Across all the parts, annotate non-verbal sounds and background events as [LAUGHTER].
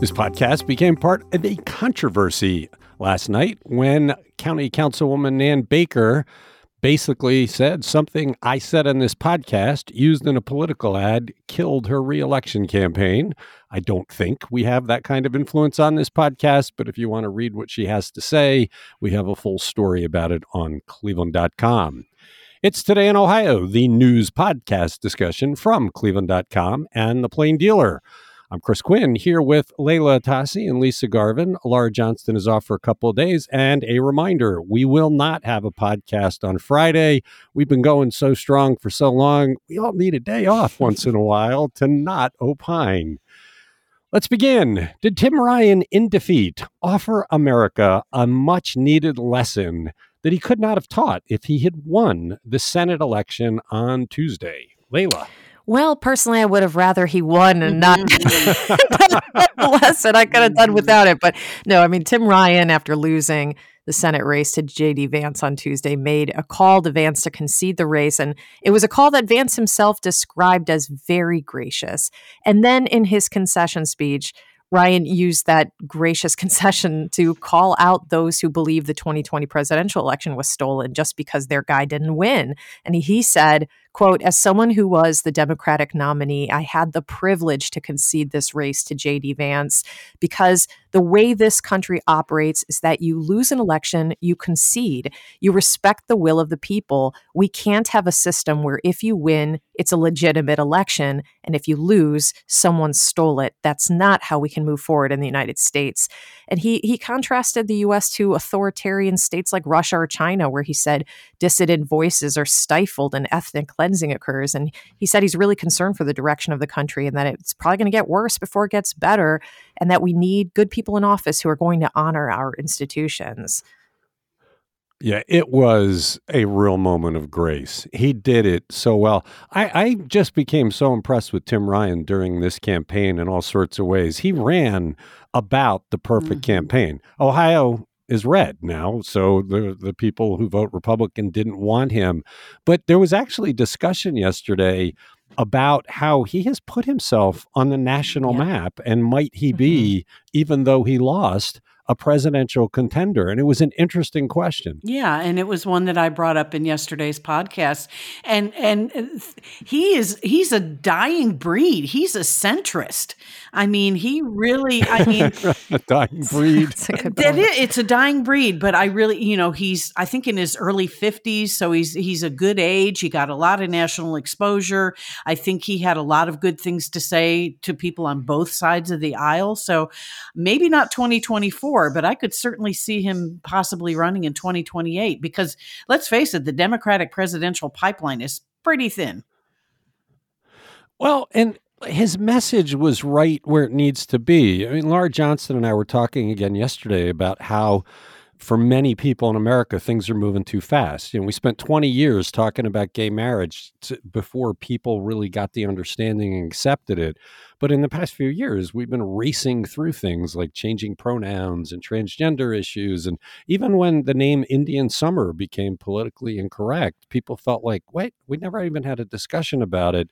This podcast became part of a controversy last night when County Councilwoman Nan Baker basically said something I said on this podcast, used in a political ad, killed her reelection campaign. I don't think we have that kind of influence on this podcast, but if you want to read what she has to say, we have a full story about it on cleveland.com. It's Today in Ohio, the news podcast discussion from cleveland.com and the Plain Dealer. I'm Chris Quinn here with Leila Atassi and Lisa Garvin. Laura Johnston is off for a couple of days. And a reminder we will not have a podcast on Friday. We've been going so strong for so long. We all need a day off [LAUGHS] once in a while to not opine. Let's begin. Did Tim Ryan in defeat offer America a much needed lesson that he could not have taught if he had won the Senate election on Tuesday? Leila. Well, personally, I would have rather he won and not mm-hmm. [LAUGHS] the lesson. I could have done mm-hmm. without it. But no, I mean, Tim Ryan, after losing the Senate race to J.D. Vance on Tuesday, made a call to Vance to concede the race. And it was a call that Vance himself described as very gracious. And then in his concession speech, Ryan used that gracious [LAUGHS] concession to call out those who believe the 2020 presidential election was stolen just because their guy didn't win. And he said, quote, as someone who was the Democratic nominee, I had the privilege to concede this race to JD Vance because the way this country operates is that you lose an election, you concede, you respect the will of the people. We can't have a system where if you win, it's a legitimate election, and if you lose, someone stole it. That's not how we can move forward in the United States. And he he contrasted the US to authoritarian states like Russia or China, where he said dissident voices are stifled and ethnic cleansing occurs. And he said he's really concerned for the direction of the country and that it's probably going to get worse before it gets better, and that we need good people in office who are going to honor our institutions. Yeah, it was a real moment of grace. He did it so well. I, I, just became so impressed with Tim Ryan during this campaign in all sorts of ways. He ran about the perfect mm-hmm. campaign. Ohio is red now, so the the people who vote Republican didn't want him. But there was actually discussion yesterday about how he has put himself on the national yeah. map and might he be, mm-hmm. even though he lost, a presidential contender? And it was an interesting question. Yeah, and it was one that I brought up in yesterday's podcast. And and uh, he is he's a dying breed. He's a centrist. I mean, he really I [LAUGHS] mean a dying breed. that is, it's a dying breed, but I really, you know, he's I think in his early 50s, so he's he's a good age. He got a lot of national exposure. I think he had a lot of good things to say to people on both sides of the aisle. So maybe not 2024 but I could certainly see him possibly running in 2028 because let's face it, the Democratic presidential pipeline is pretty thin. Well, and his message was right where it needs to be. I mean, Laura Johnston and I were talking again yesterday about how for many people in America, things are moving too fast. You know, we spent 20 years talking about gay marriage to, before people really got the understanding and accepted it. But in the past few years, we've been racing through things like changing pronouns and transgender issues. And even when the name Indian Summer became politically incorrect, people felt like, wait, we never even had a discussion about it.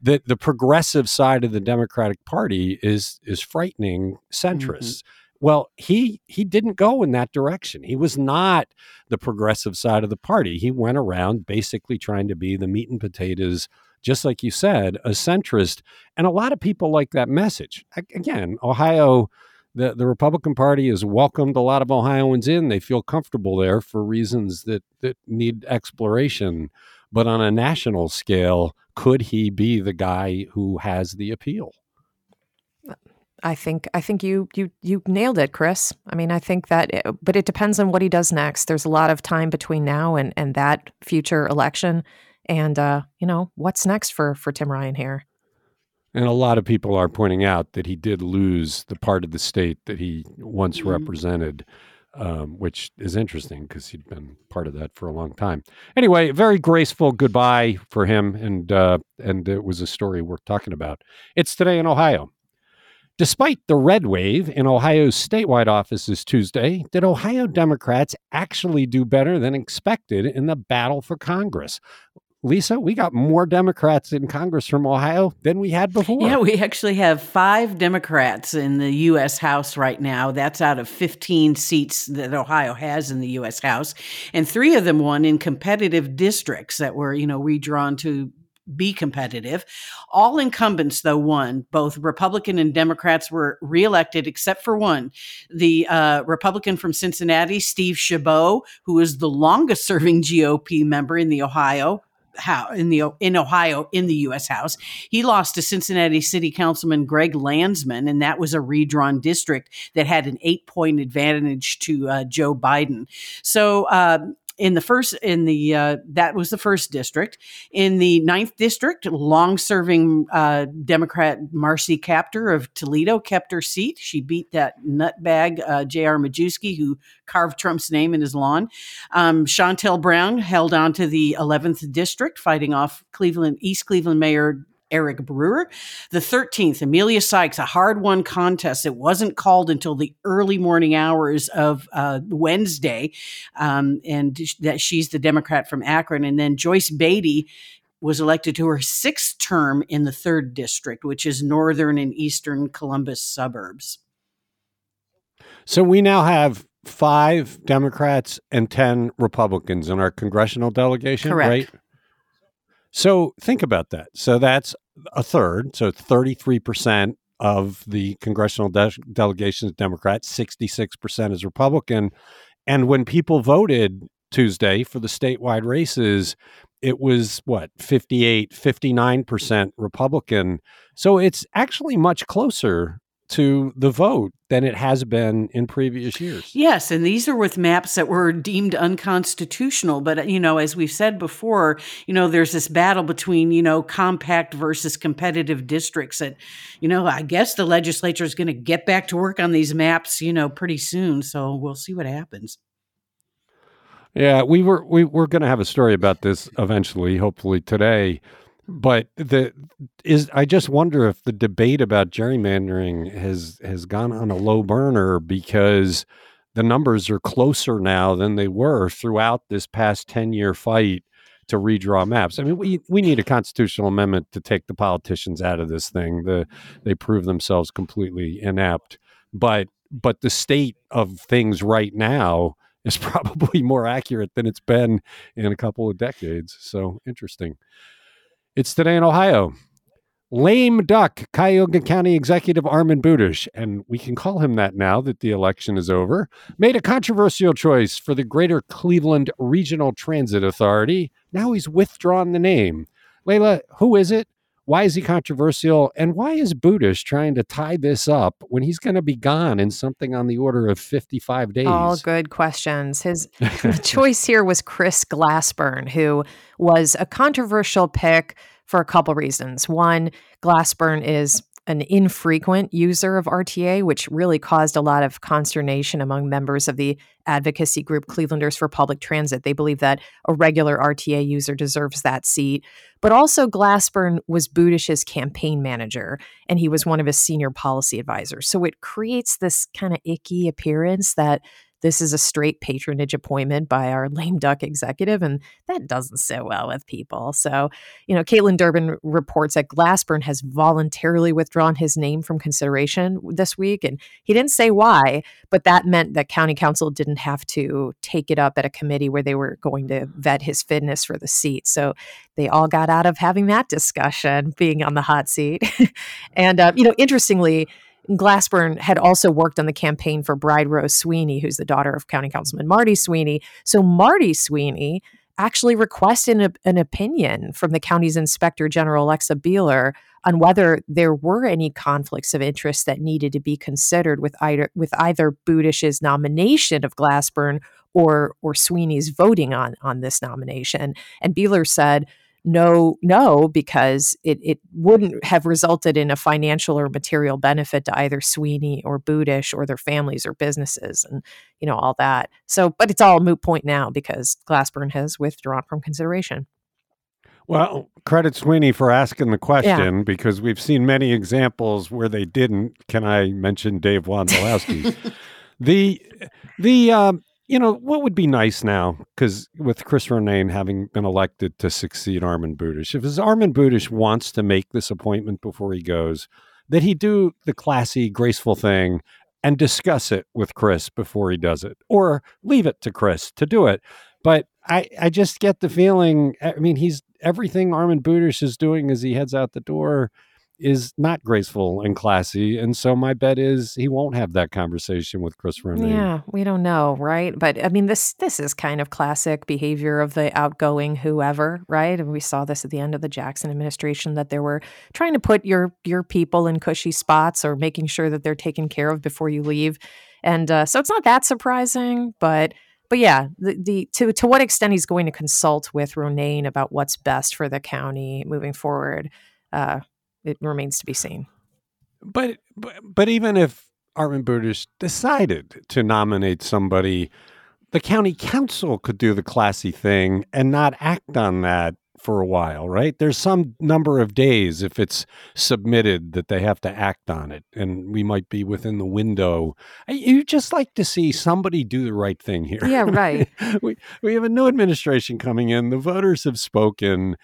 The, the progressive side of the Democratic Party is is frightening centrists. Mm-hmm well, he he didn't go in that direction. He was not the progressive side of the party. He went around basically trying to be the meat and potatoes, just like you said, a centrist. And a lot of people like that message. Again, Ohio, the, the Republican Party has welcomed a lot of Ohioans in. They feel comfortable there for reasons that, that need exploration. But on a national scale, could he be the guy who has the appeal? I think I think you you you nailed it, Chris. I mean, I think that, it, eh, but it depends on what he does next. There's a lot of time between now and and that future election, and uh, you know what's next for for Tim Ryan here. And a lot of people are pointing out that he did lose the part of the state that he once mm-hmm. represented, um, which is interesting because he'd been part of that for a long time. Anyway, very graceful goodbye for him, and uh, and it was a story worth talking about. It's today in Ohio. Despite the red wave in Ohio's statewide offices Tuesday, did Ohio Democrats actually do better than expected in the battle for Congress? Lisa, we got more Democrats in Congress from Ohio than we had before. Yeah, we actually have five Democrats in the U.S. House right now. That's out of 15 seats that Ohio has in the U.S. House. And three of them won in competitive districts that were, you know, redrawn to be competitive. All incumbents, though, won. Both Republican and Democrats were reelected, except for one. The uh, Republican from Cincinnati, Steve Chabot, who is the longest serving GOP member in the Ohio how in the in Ohio in the U.S. House. He lost to Cincinnati City Councilman Greg Landsman, and that was a redrawn district that had an eight point advantage to uh, Joe Biden. So. Uh, in the first in the uh, that was the first district. In the ninth district long-serving uh, democrat marcy kaptur of toledo kept her seat. She beat that nutbag uh, j.r majewski who carved trump's name in his lawn. Um, shontel brown held on to the 11th district fighting off cleveland east cleveland mayor Eric Brewer. The 13th, Emilia Sykes, a hard won contest. It wasn't called until the early morning hours of uh, Wednesday, um, and that she's the Democrat from Akron. And then Joyce Beatty was elected to her sixth term in the third district, which is northern and eastern Columbus suburbs. So we now have five Democrats and 10 Republicans in our congressional delegation, Correct. right? So think about that. So that's a third. So 33% of the congressional de- delegation is Democrat, 66% is Republican. And when people voted Tuesday for the statewide races, it was what 58 59% republican so it's actually much closer to the vote than it has been in previous years. Yes, and these are with maps that were deemed unconstitutional. But, you know, as we've said before, you know, there's this battle between, you know, compact versus competitive districts that, you know, I guess the legislature is going to get back to work on these maps, you know, pretty soon. So we'll see what happens. Yeah, we were we we're going to have a story about this eventually, hopefully today. But the is I just wonder if the debate about gerrymandering has has gone on a low burner because the numbers are closer now than they were throughout this past 10 year fight to redraw maps. I mean, we we need a constitutional amendment to take the politicians out of this thing. The they prove themselves completely inept. But but the state of things right now [LAUGHS] is probably more accurate than it's been in a couple of decades. So interesting. It's today in Ohio. Lame duck, Cuyahoga County Executive Armond Budish, and we can call him that now that the election is over, made a controversial choice for the Greater Cleveland Regional Transit Authority. Now he's withdrawn the name. Leila, who is it? Why is he controversial? And why is Budish trying to tie this up when he's going to be gone in something on the order of 55 days? All good questions. His [LAUGHS] choice here was Chris Glassburn, who was a controversial pick for a couple reasons. One, Glassburn is an infrequent user of RTA, which really caused a lot of consternation among members of the advocacy group Clevelanders for Public Transit. They believe that a regular RTA user deserves that seat. But also, Glassburn was Budish's campaign manager, and he was one of his senior policy advisors. So it creates this kind of icky appearance that this is a straight patronage appointment by our [LAUGHS] lame duck executive, and that doesn't sit well with people. So, you know, Kaitlin Durbin reports that Glassburn has voluntarily withdrawn his name from consideration this week, and he didn't say why, but that meant that county council didn't have to take it up at a committee where they were going to vet his fitness for the seat. So they all got out of having that discussion, being on the hot seat. [LAUGHS] and, uh, you know, interestingly, Glassburn had also worked on the campaign for Bríd Rose Sweeney, who's the daughter of County Councilman Marty Sweeney. So Marty Sweeney actually requested an, an opinion from the county's inspector general, Alexa Beeler, on whether there were any conflicts of interest that needed to be considered with either with either Budish's nomination of Glassburn or or Sweeney's voting on on this nomination. And Beeler said no, no, because it, it wouldn't have resulted in a financial or material benefit to either Sweeney or Budish or their families or businesses and, you know, all that. So, but it's all a moot point now because Glassburn has withdrawn from consideration. Well, credit Sweeney for asking the question yeah. because we've seen many examples where they didn't. Can I mention Dave Wondolowski? [LAUGHS] the, the, um, you know, what would be nice now, because with Chris Ronayne having been elected to succeed Armond Budish, if Armond Budish wants to make this appointment before he goes, that he do the classy, graceful thing and discuss it with Chris before he does it, or leave it to Chris to do it. But I, I just get the feeling. I mean, he's everything Armond Budish is doing as he heads out the door is not graceful and classy. And so my bet is he won't have that conversation with Chris Ronayne. Yeah, we don't know, right? But I mean, this this is kind of classic behavior of the outgoing whoever, right? And we saw this at the end of the Jackson administration that they were trying to put your your people in cushy spots or making sure that they're taken care of before you leave. And uh, so it's not that surprising, but but yeah, the, the to to what extent he's going to consult with Ronayne about what's best for the county moving forward. Uh, it remains to be seen. But but, but even if Armond Budish decided to nominate somebody, the county council could do the classy thing and not act on that for a while, right? There's some number of days if it's submitted that they have to act on it, and we might be within the window. You just like to see somebody do the right thing here. Yeah, right. [LAUGHS] we we have a new administration coming in. The voters have spoken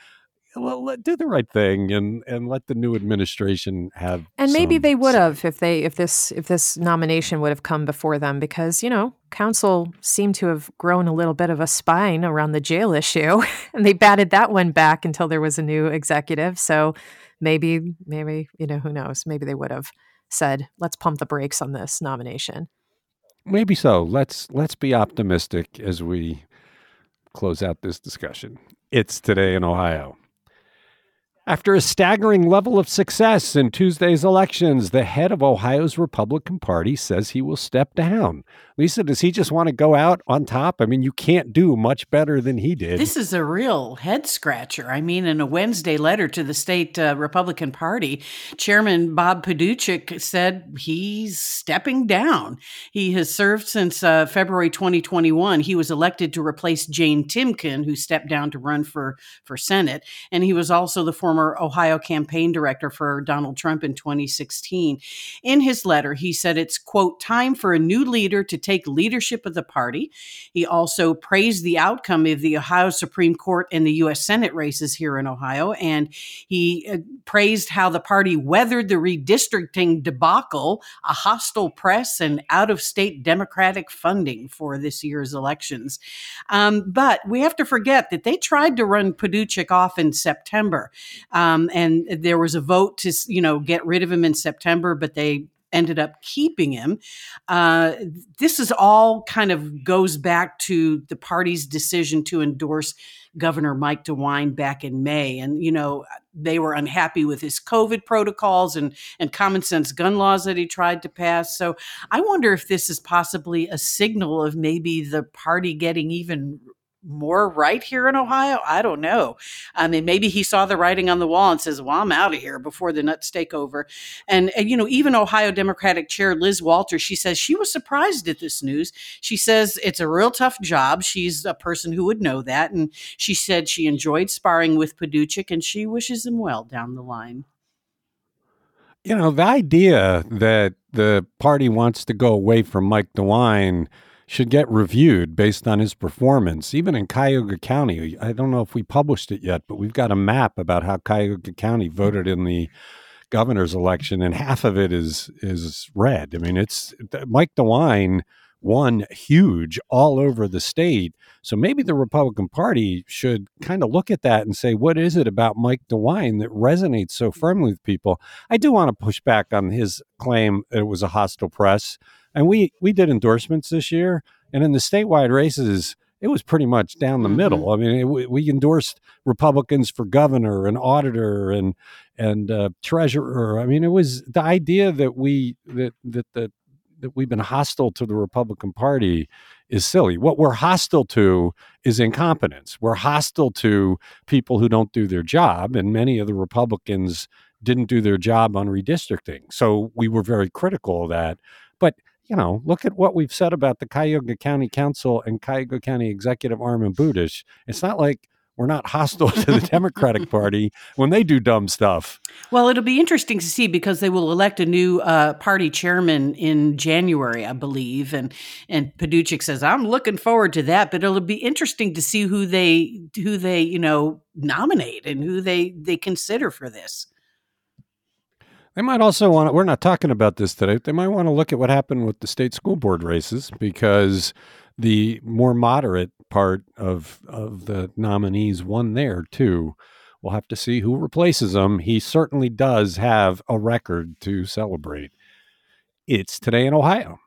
well, let, do the right thing and and let the new administration have. And maybe some, they would have if they if this if this nomination would have come before them because you know council seemed to have grown a little bit of a spine around the jail issue, [LAUGHS] and they batted that one back until there was a new executive. So maybe maybe you know who knows maybe they would have said let's pump the brakes on this nomination. Maybe so. Let's let's be optimistic as we close out this discussion. It's today in Ohio. After a staggering level of success in Tuesday's elections, the head of Ohio's Republican Party says he will step down. Lisa, does he just want to go out on top? I mean, you can't do much better than he did. This is a real head scratcher. I mean, in a Wednesday letter to the state uh, Republican Party, Chairman Bob Paduchik said he's stepping down. He has served since uh, February 2021. He was elected to replace Jane Timken, who stepped down to run for, for Senate. And he was also the former Ohio campaign director for Donald Trump in 2016. In his letter, he said it's, quote, time for a new leader to take leadership of the party. He also praised the outcome of the Ohio Supreme Court and the U.S. Senate races here in Ohio. And he uh, praised how the party weathered the redistricting debacle, a hostile press, and out of state Democratic funding for this year's elections. Um, but we have to forget that they tried to run Paduchik off in September. Um, and there was a vote to, you know, get rid of him in September, but they ended up keeping him. Uh, this is all kind of goes back to the party's decision to endorse Governor Mike DeWine back in May. And, you know, they were unhappy with his COVID protocols and, and common sense gun laws that he tried to pass. So I wonder if this is possibly a signal of maybe the party getting even more right here in Ohio? I don't know. I mean, maybe he saw the writing on the wall and says, "Well, I'm out of here before the nuts take over." And, and you know, even Ohio Democratic Chair Liz Walters, she says she was surprised at this news. She says it's a real tough job. She's a person who would know that, and she said she enjoyed sparring with Paduchik, and she wishes him well down the line. You know, the idea that the party wants to go away from Mike DeWine should get reviewed based on his performance, even in Cuyahoga County. I don't know if we published it yet, but we've got a map about how Cuyahoga County voted in the governor's election, and half of it is is red. I mean, it's Mike DeWine won huge all over the state. So maybe the Republican Party should kind of look at that and say, what is it about Mike DeWine that resonates so firmly with people? I do want to push back on his claim that it was a hostile press and we we did endorsements this year, and in the statewide races, it was pretty much down the mm-hmm. middle. I mean, it, we endorsed Republicans for governor and auditor and and uh, treasurer. I mean, it was the idea that we that that the that we've been hostile to the Republican Party is silly. What we're hostile to is incompetence. We're hostile to people who don't do their job, and many of the Republicans didn't do their job on redistricting. So we were very critical of that. But you know, look at what we've said about the Cuyahoga County Council and Cuyahoga County Executive Arm Armond Budish. It's not like we're not hostile [LAUGHS] to the Democratic Party when they do dumb stuff. Well, it'll be interesting to see because they will elect a new uh, party chairman in January, I believe, and and Paduchik says I'm looking forward to that. But it'll be interesting to see who they who they you know nominate and who they they consider for this. They might also want to, we're not talking about this today. They might want to look at what happened with the state school board races because the more moderate part of of the nominees won there too. We'll have to see who replaces him. He certainly does have a record to celebrate. It's today in Ohio.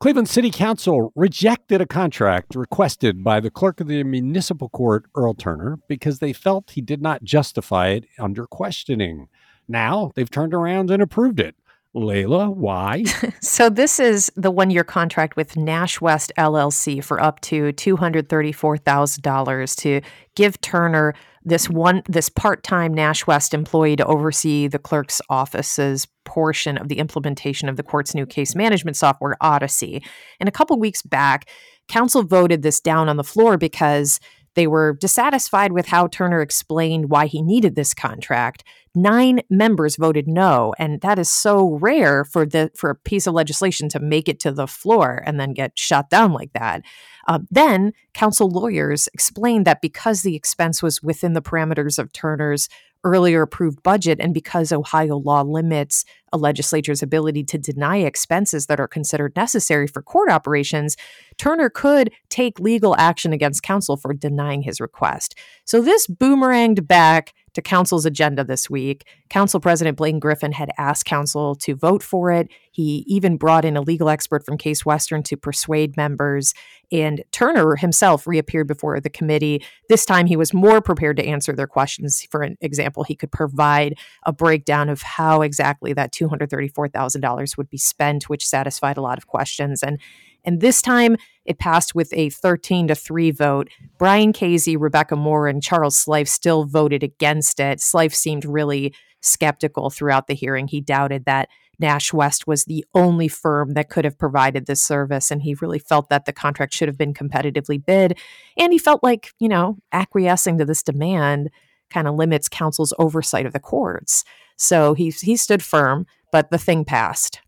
Cleveland City Council rejected a contract requested by the clerk of the municipal court, Earl Turner, because they felt he did not justify it under questioning. Now they've turned around and approved it. Leila, why? [LAUGHS] so this is the one-year contract with Nash West LLC for up to two hundred thirty-four thousand dollars to give Turner this one this part-time Nash West employee to oversee the clerk's office's portion of the implementation of the court's new case management software Odyssey. And a couple weeks back, council voted this down on the floor because they were dissatisfied with how Turner explained why he needed this contract. Nine members voted no, and that is so rare for the for a piece of legislation to make it to the floor and then get shut down like that. Uh, then council lawyers explained that because the expense was within the parameters of Turner's earlier approved budget, and because Ohio law limits a legislature's ability to deny expenses that are considered necessary for court operations, Turner could take legal action against council for denying his request. So this boomeranged back to council's agenda this week. Council President Blaine Griffin had asked council to vote for it. He even brought in a legal expert from Case Western to persuade members. And Turner himself reappeared before the committee. This time he was more prepared to answer their questions. For an example, he could provide a breakdown of how exactly that $234,000 would be spent, which satisfied a lot of questions. And and this time it passed with a 13 to 3 vote. Brian Kazy, Rebecca Maurer, and Charles Slife still voted against it. Slife seemed really skeptical throughout the hearing. He doubted that Nash West was the only firm that could have provided this service. And he really felt that the contract should have been competitively bid. And he felt like, you know, acquiescing to this demand kind of limits council's oversight of the courts. So he, he stood firm, but the thing passed.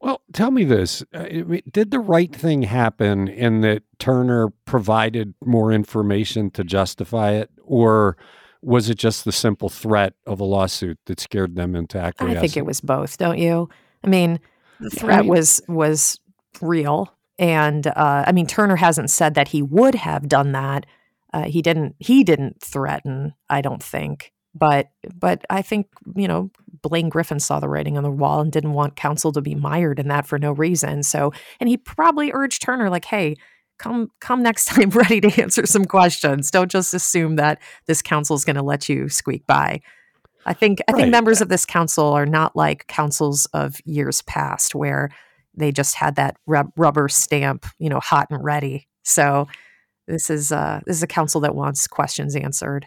Well, tell me this. Uh, did the right thing happen in that Turner provided more information to justify it? Or was it just the simple threat of a lawsuit that scared them into acquiescing? I think it was both, don't you? I mean, the threat I mean, was was real. And uh, I mean, Turner hasn't said that he would have done that. Uh, he didn't. He didn't threaten. I don't think. But but I think you know Blaine Griffin saw the writing on the wall and didn't want council to be mired in that for no reason. So and he probably urged Turner like, hey, come come next [LAUGHS] time ready to answer some questions. Don't just assume that this council is going to let you squeak by. I think I right. think members of this council are not like councils of years past where they just had that rub- rubber stamp, you know, hot and ready. So this is uh, this is a council that wants questions answered.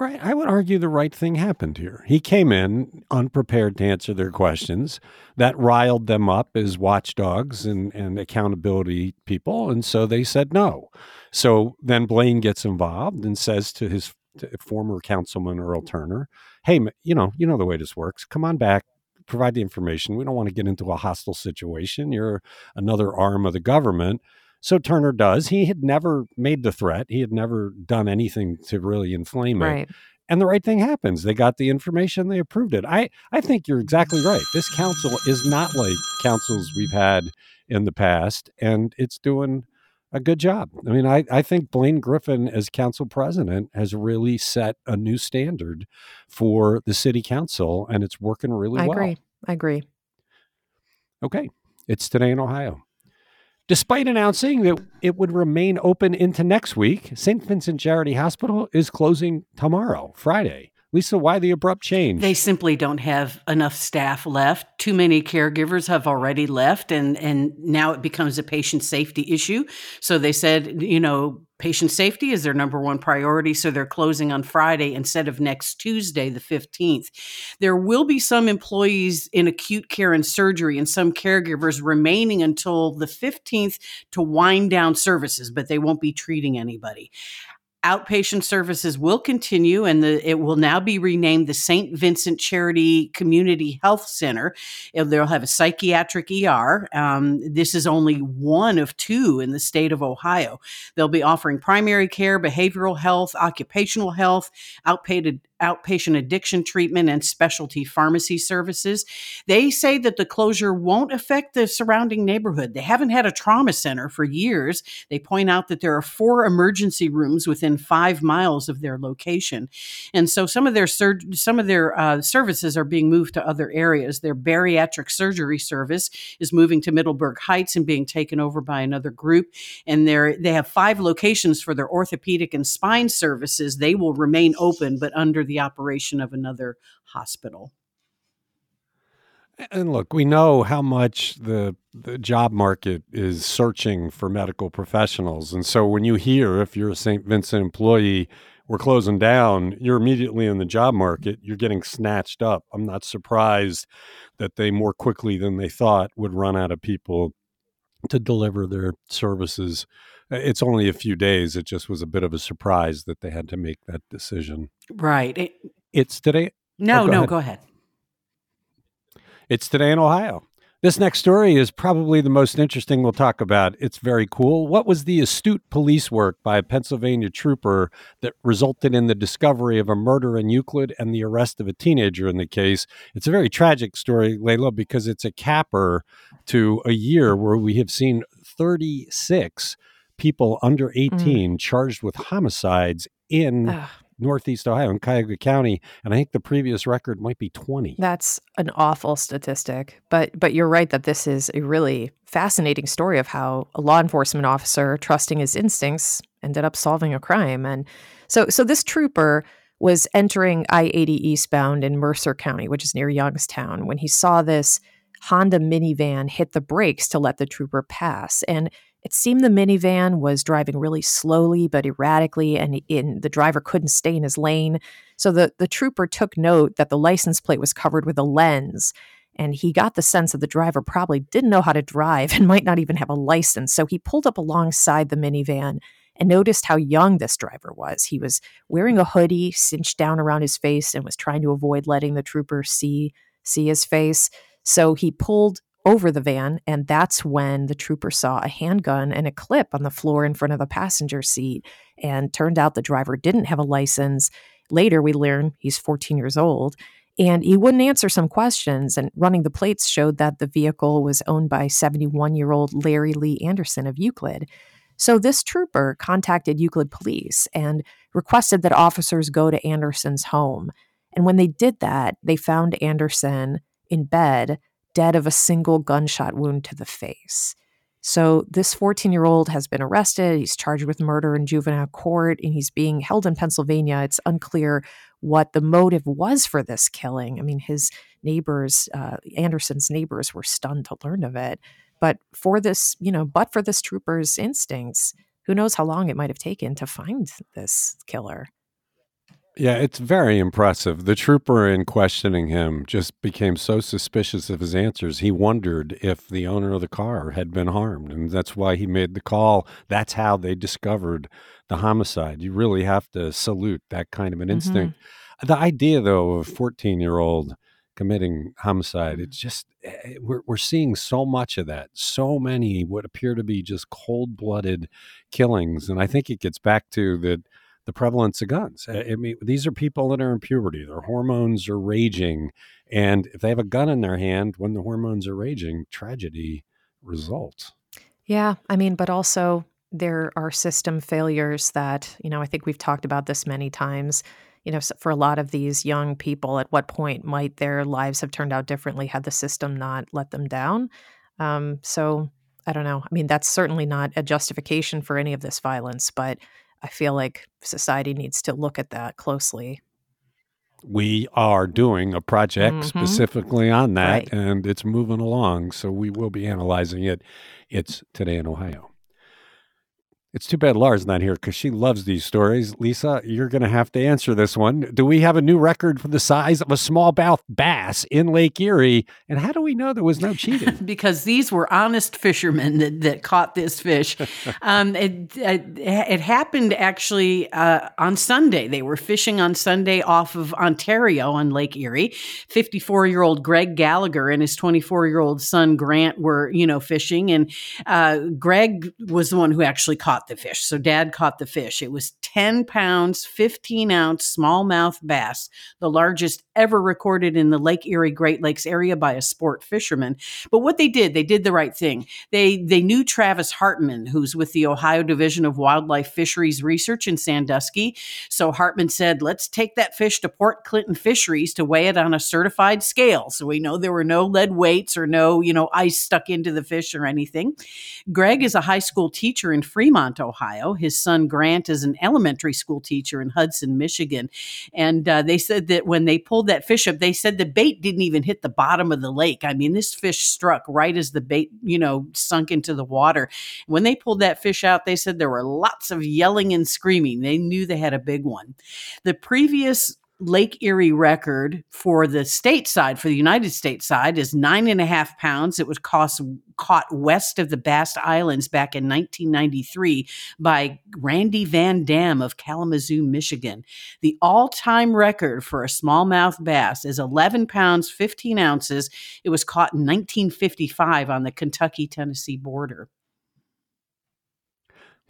Right. I would argue the right thing happened here. He came in unprepared to answer their questions. That riled them up as watchdogs and, and accountability people. And so they said no. So then Blaine gets involved and says to his to former councilman Earl Turner, hey, you know, you know the way this works. Come on back, provide the information. We don't want to get into a hostile situation. You're another arm of the government. So Turner does. He had never made the threat. He had never done anything to really inflame right. it. And the right thing happens. They got the information, they approved it. I, I think you're exactly right. This council is not like councils we've had in the past, and it's doing a good job. I mean, I, I think Blaine Griffin, as council president, has really set a new standard for the city council, and it's working really I well. I agree. I agree. Okay. It's today in Ohio. Despite announcing that it would remain open into next week, St. Vincent Charity Hospital is closing tomorrow, Friday. Lisa, why the abrupt change? They simply don't have enough staff left. Too many caregivers have already left, and, and now it becomes a patient safety issue. So they said, you know, patient safety is their number one priority. So they're closing on Friday instead of next Tuesday, the 15th. There will be some employees in acute care and surgery and some caregivers remaining until the 15th to wind down services, but they won't be treating anybody. Outpatient services will continue and the, it will now be renamed the St. Vincent Charity Community Health Center. They'll have a psychiatric ER. Um, this is only one of two in the state of Ohio. They'll be offering primary care, behavioral health, occupational health, outpatient outpatient addiction treatment and specialty pharmacy services. They say that the closure won't affect the surrounding neighborhood. They haven't had a trauma center for years. They point out that there are four emergency rooms within five miles of their location, and so some of their sur- some of their uh, services are being moved to other areas. Their bariatric surgery service is moving to Middleburg Heights and being taken over by another group. And they they have five locations for their orthopedic and spine services. They will remain open, but under the operation of another hospital. And look, we know how much the the job market is searching for medical professionals. And so when you hear if you're a St. Vincent employee, we're closing down, you're immediately in the job market, you're getting snatched up. I'm not surprised that they more quickly than they thought would run out of people to deliver their services uh, it's only a few days. It just was a bit of a surprise that they had to make that decision. Right. It, it's today. Oh, no, oh, go no, ahead. go ahead. It's today in Ohio. This next story is probably the most interesting we'll talk about. It's very cool. What was the astute police work by a Pennsylvania trooper that resulted in the discovery of a murder in Euclid and the arrest of a teenager in the case? It's a very tragic story, Leila, because it's a capper to a year where we have seen 36 people under mm. 18 mm. charged with homicides in Ugh. Northeast Ohio in Cuyahoga County, and I think the previous record might be 20. That's an awful statistic, but but you're right that this is a really fascinating story of how a law enforcement officer trusting his instincts ended up solving a crime. And so so this trooper was entering I-80 eastbound in Mercer County, which is near Youngstown, when he saw this Honda minivan hit the brakes to let the trooper pass. And it seemed the minivan was driving really slowly but erratically, and in, the driver couldn't stay in his lane. So the, the trooper took note that the license plate was covered with a lens, and he got the sense that the driver probably didn't know how to drive [LAUGHS] and might not even have a license. So he pulled up alongside the minivan and noticed how young this driver was. He was wearing a hoodie cinched down around his face and was trying to avoid letting the trooper see see his face. So he pulled over the van, and that's when the trooper saw a handgun and a clip on the floor in front of the passenger seat. And turned out the driver didn't have a license. Later, we learn he's 14 years old. And he wouldn't answer some questions. And running the plates showed that the vehicle was owned by 71 year old Larry Lee Anderson of Euclid. So this trooper contacted Euclid police and requested that officers go to Anderson's home. And when they did that, they found Anderson in bed dead of a single gunshot wound to the face. So, this 14 year old has been arrested. He's charged with murder in juvenile court and he's being held in Pennsylvania. It's unclear what the motive was for this killing. I mean, his neighbors, uh, Anderson's neighbors, were stunned to learn of it. But for this, you know, but for this trooper's instincts, who knows how long it might have taken to find this killer. Yeah, it's very impressive. The trooper in questioning him just became so suspicious of his answers. He wondered if the owner of the car had been harmed, and that's why he made the call. That's how they discovered the homicide. You really have to salute that kind of an instinct. Mm-hmm. The idea, though, of a 14 year old committing homicide, it's just, eh, we're, we're seeing so much of that. So many what appear to be just cold blooded killings. And I think it gets back to that the prevalence of guns. I mean, these are people that are in puberty, their hormones are raging. And if they have a gun in their hand when the hormones are raging, tragedy results. Yeah. I mean, but also there are system failures that, you know, I think we've talked about this many times. You know, for a lot of these young people, at what point might their lives have turned out differently had the system not let them down? Um, so I don't know. I mean, that's certainly not a justification for any of this violence, but I feel like society needs to look at that closely. We are doing a project mm-hmm. specifically on that, right. and it's moving along. So we will be analyzing it. It's today in Ohio. It's too bad Laura's not here because she loves these stories. Lisa, you're going to have to answer this one. Do we have a new record for the size of a smallmouth bass in Lake Erie? And how do we know there was no cheating? [LAUGHS] because these were honest fishermen that, that caught this fish. [LAUGHS] um, it, it, it, happened actually uh, on Sunday. They were fishing on Sunday off of Ontario on Lake Erie. 54 year old Greg Gallagher and his 24 year old son Grant were, you know, fishing. And uh, Greg was the one who actually caught caught the fish. So dad caught the fish. It was 10 pounds, 15 ounce smallmouth bass, the largest ever recorded in the Lake Erie Great Lakes area by a sport fisherman. But what they did, they did the right thing. They they knew Travis Hartman, who's with the Ohio Division of Wildlife Fisheries Research in Sandusky. So Hartman said, "Let's take that fish to Port Clinton Fisheries to weigh it on a certified scale." So we know there were no lead weights or no, you know, ice stuck into the fish or anything. Greg is a high school teacher in Fremont, Ohio. His son Grant is an elementary school teacher in Hudson, Michigan. And uh, they said that when they pulled that fish up, they said the bait didn't even hit the bottom of the lake. I mean, this fish struck right as the bait, you know, sunk into the water. When they pulled that fish out, they said there were lots of yelling and screaming. They knew they had a big one. The previous Lake Erie record for the state side, for the United States side, is nine and a half pounds. It was cost, caught west of the Bass Islands back in 1993 by Randy Van Dam of Kalamazoo, Michigan. The all time record for a smallmouth bass is 11 pounds, 15 ounces. It was caught in 1955 on the Kentucky Tennessee border.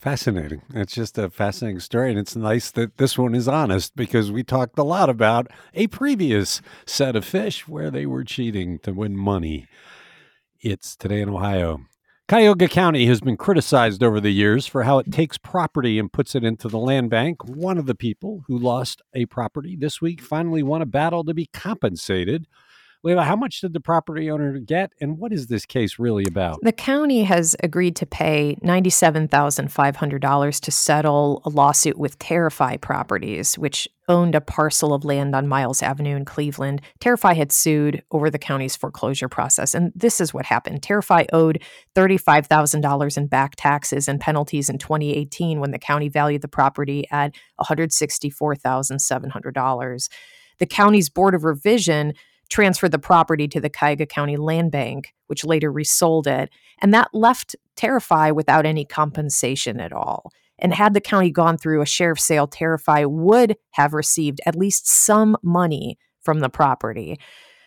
Fascinating. It's just a fascinating story. And it's nice that this one is honest because we talked a lot about a previous set of fish where they were cheating to win money. It's today in Ohio. Cuyahoga County has been criticized over the years for how it takes property and puts it into the land bank. One of the people who lost a property this week finally won a battle to be compensated Leila, how much did the property owner get, and what is this case really about? The county has agreed to pay $97,500 to settle a lawsuit with Tarrify Properties, which owned a parcel of land on Miles Avenue in Cleveland. Tarrify had sued over the county's foreclosure process, and this is what happened. Tarrify owed $35,000 in back taxes and penalties in 2018 when the county valued the property at $164,700. The county's Board of Revision transferred the property to the Cuyahoga County Land Bank, which later resold it. And that left Tarrify without any compensation at all. And had the county gone through a sheriff's sale, Tarrify would have received at least some money from the property.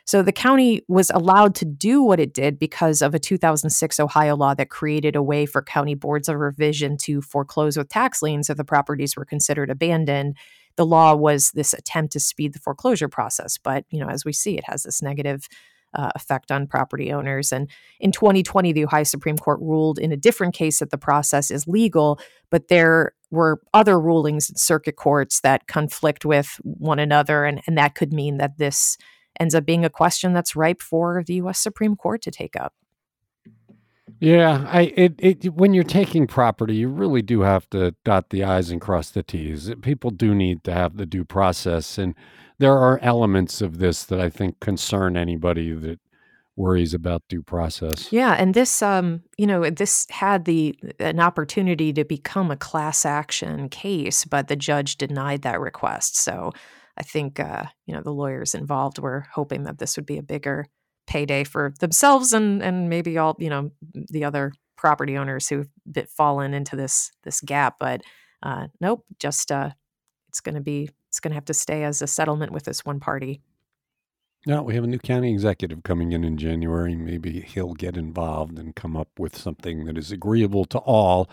So the county was allowed to do what it did because of a 2006 Ohio law that created a way for county boards of revision to foreclose with tax liens if the properties were considered abandoned the law was this attempt to speed the foreclosure process. But, you know, as we see, it has this negative uh, effect on property owners. And in 2020, the Ohio Supreme Court ruled in a different case that the process is legal, but there were other rulings in circuit courts that conflict with one another. And, and that could mean that this ends up being a question that's ripe for the U.S. Supreme Court to take up. Yeah, I it, it when you're taking property, you really do have to dot the i's and cross the t's. People do need to have the due process, and there are elements of this that I think concern anybody that worries about due process. Yeah, and this um, you know, this had the an opportunity to become a class action case, but the judge denied that request. So I think uh, you know, the lawyers involved were hoping that this would be a bigger payday for themselves and and maybe all you know the other property owners who've fallen into this this gap but uh, nope just uh, it's going to be it's going to have to stay as a settlement with this one party no, we have a new county executive coming in in January. Maybe he'll get involved and come up with something that is agreeable to all.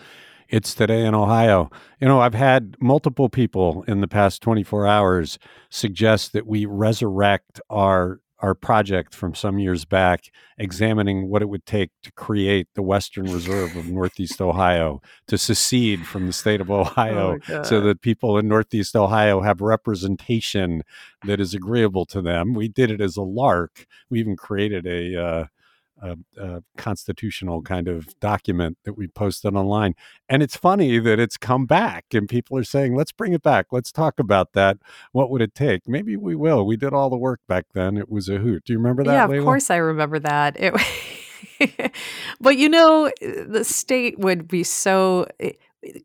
It's today in Ohio. You know, I've had multiple people in the past 24 hours suggest that we resurrect our our project from some years back examining what it would take to create the Western Reserve of Northeast Ohio to secede from the state of [LAUGHS] oh Ohio oh so that people in Northeast Ohio have representation that is agreeable to them. We did it as a lark. We even created a uh, a, a, constitutional kind of document that we posted online. And it's funny that it's come back and people are saying, let's bring it back. Let's talk about that. What would it take? Maybe we will. We did all the work back then. It was a hoot. Do you remember that? Yeah, of course I remember that. It, [LAUGHS] but you know, the state would be so. Eh,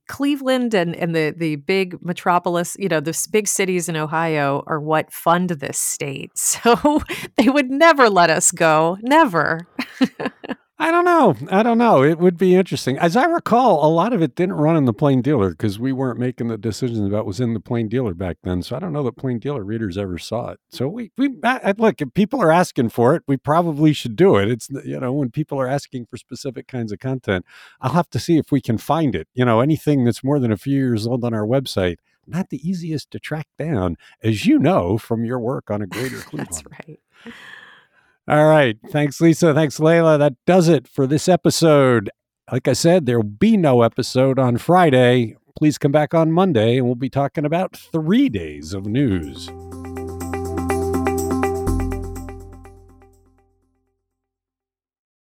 Cleveland and, and the, the big metropolis, you know, the big cities in Ohio are what fund this state. [LAUGHS] So they would never let us go. Never. [LAUGHS] I don't know. I don't know. It would be interesting. As I recall, a lot of it didn't run in the plain dealer because we weren't making the decisions about what was in the plain dealer back then. So I don't know that plain dealer readers ever saw it. So we, we I, look, if people are asking for it, we probably should do it. It's, you know, when people are asking for specific kinds of content, I'll have to see if we can find it. You know, anything that's more than a few years old on our website, not the easiest to track down, as you know from your work on a greater [LAUGHS] Cleveland. That's right. All right. Thanks, Lisa. Thanks, Leila. That does it for this episode. Like I said, there will be no episode on Friday. Please come back on Monday and we'll be talking about three days of news.